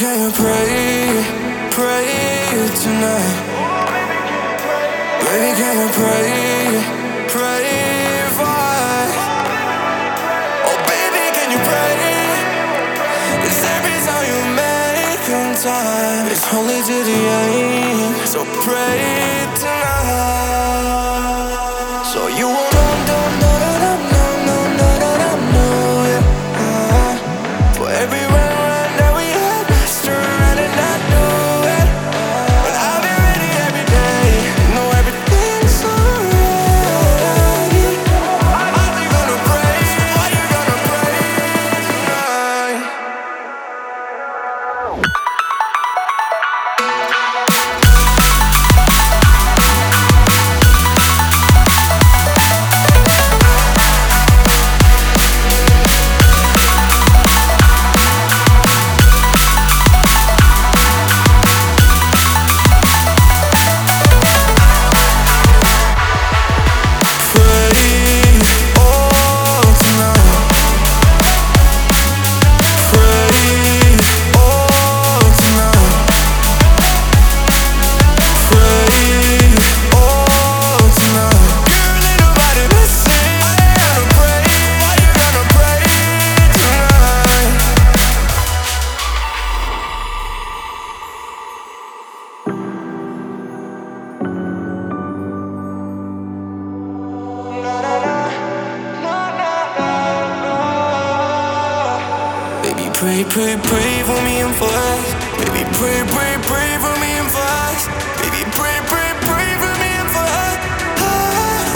can you pray, pray tonight? Baby, can you pray, pray for us? Oh, baby, can you every time you make it's to the end. So pray tonight. So you won't pray, pray, pray for me and for us. Baby, pray, pray, pray for me and for us. Baby, pray, pray, pray for me and for us.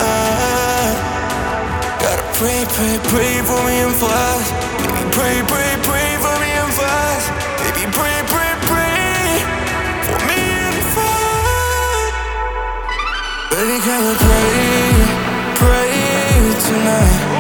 Ah, gotta pray, pray, pray for me and for us. Baby, pray, pray, pray for me and for us. Baby, pray, pray, pray for me and for us. Baby, you pray, pray tonight?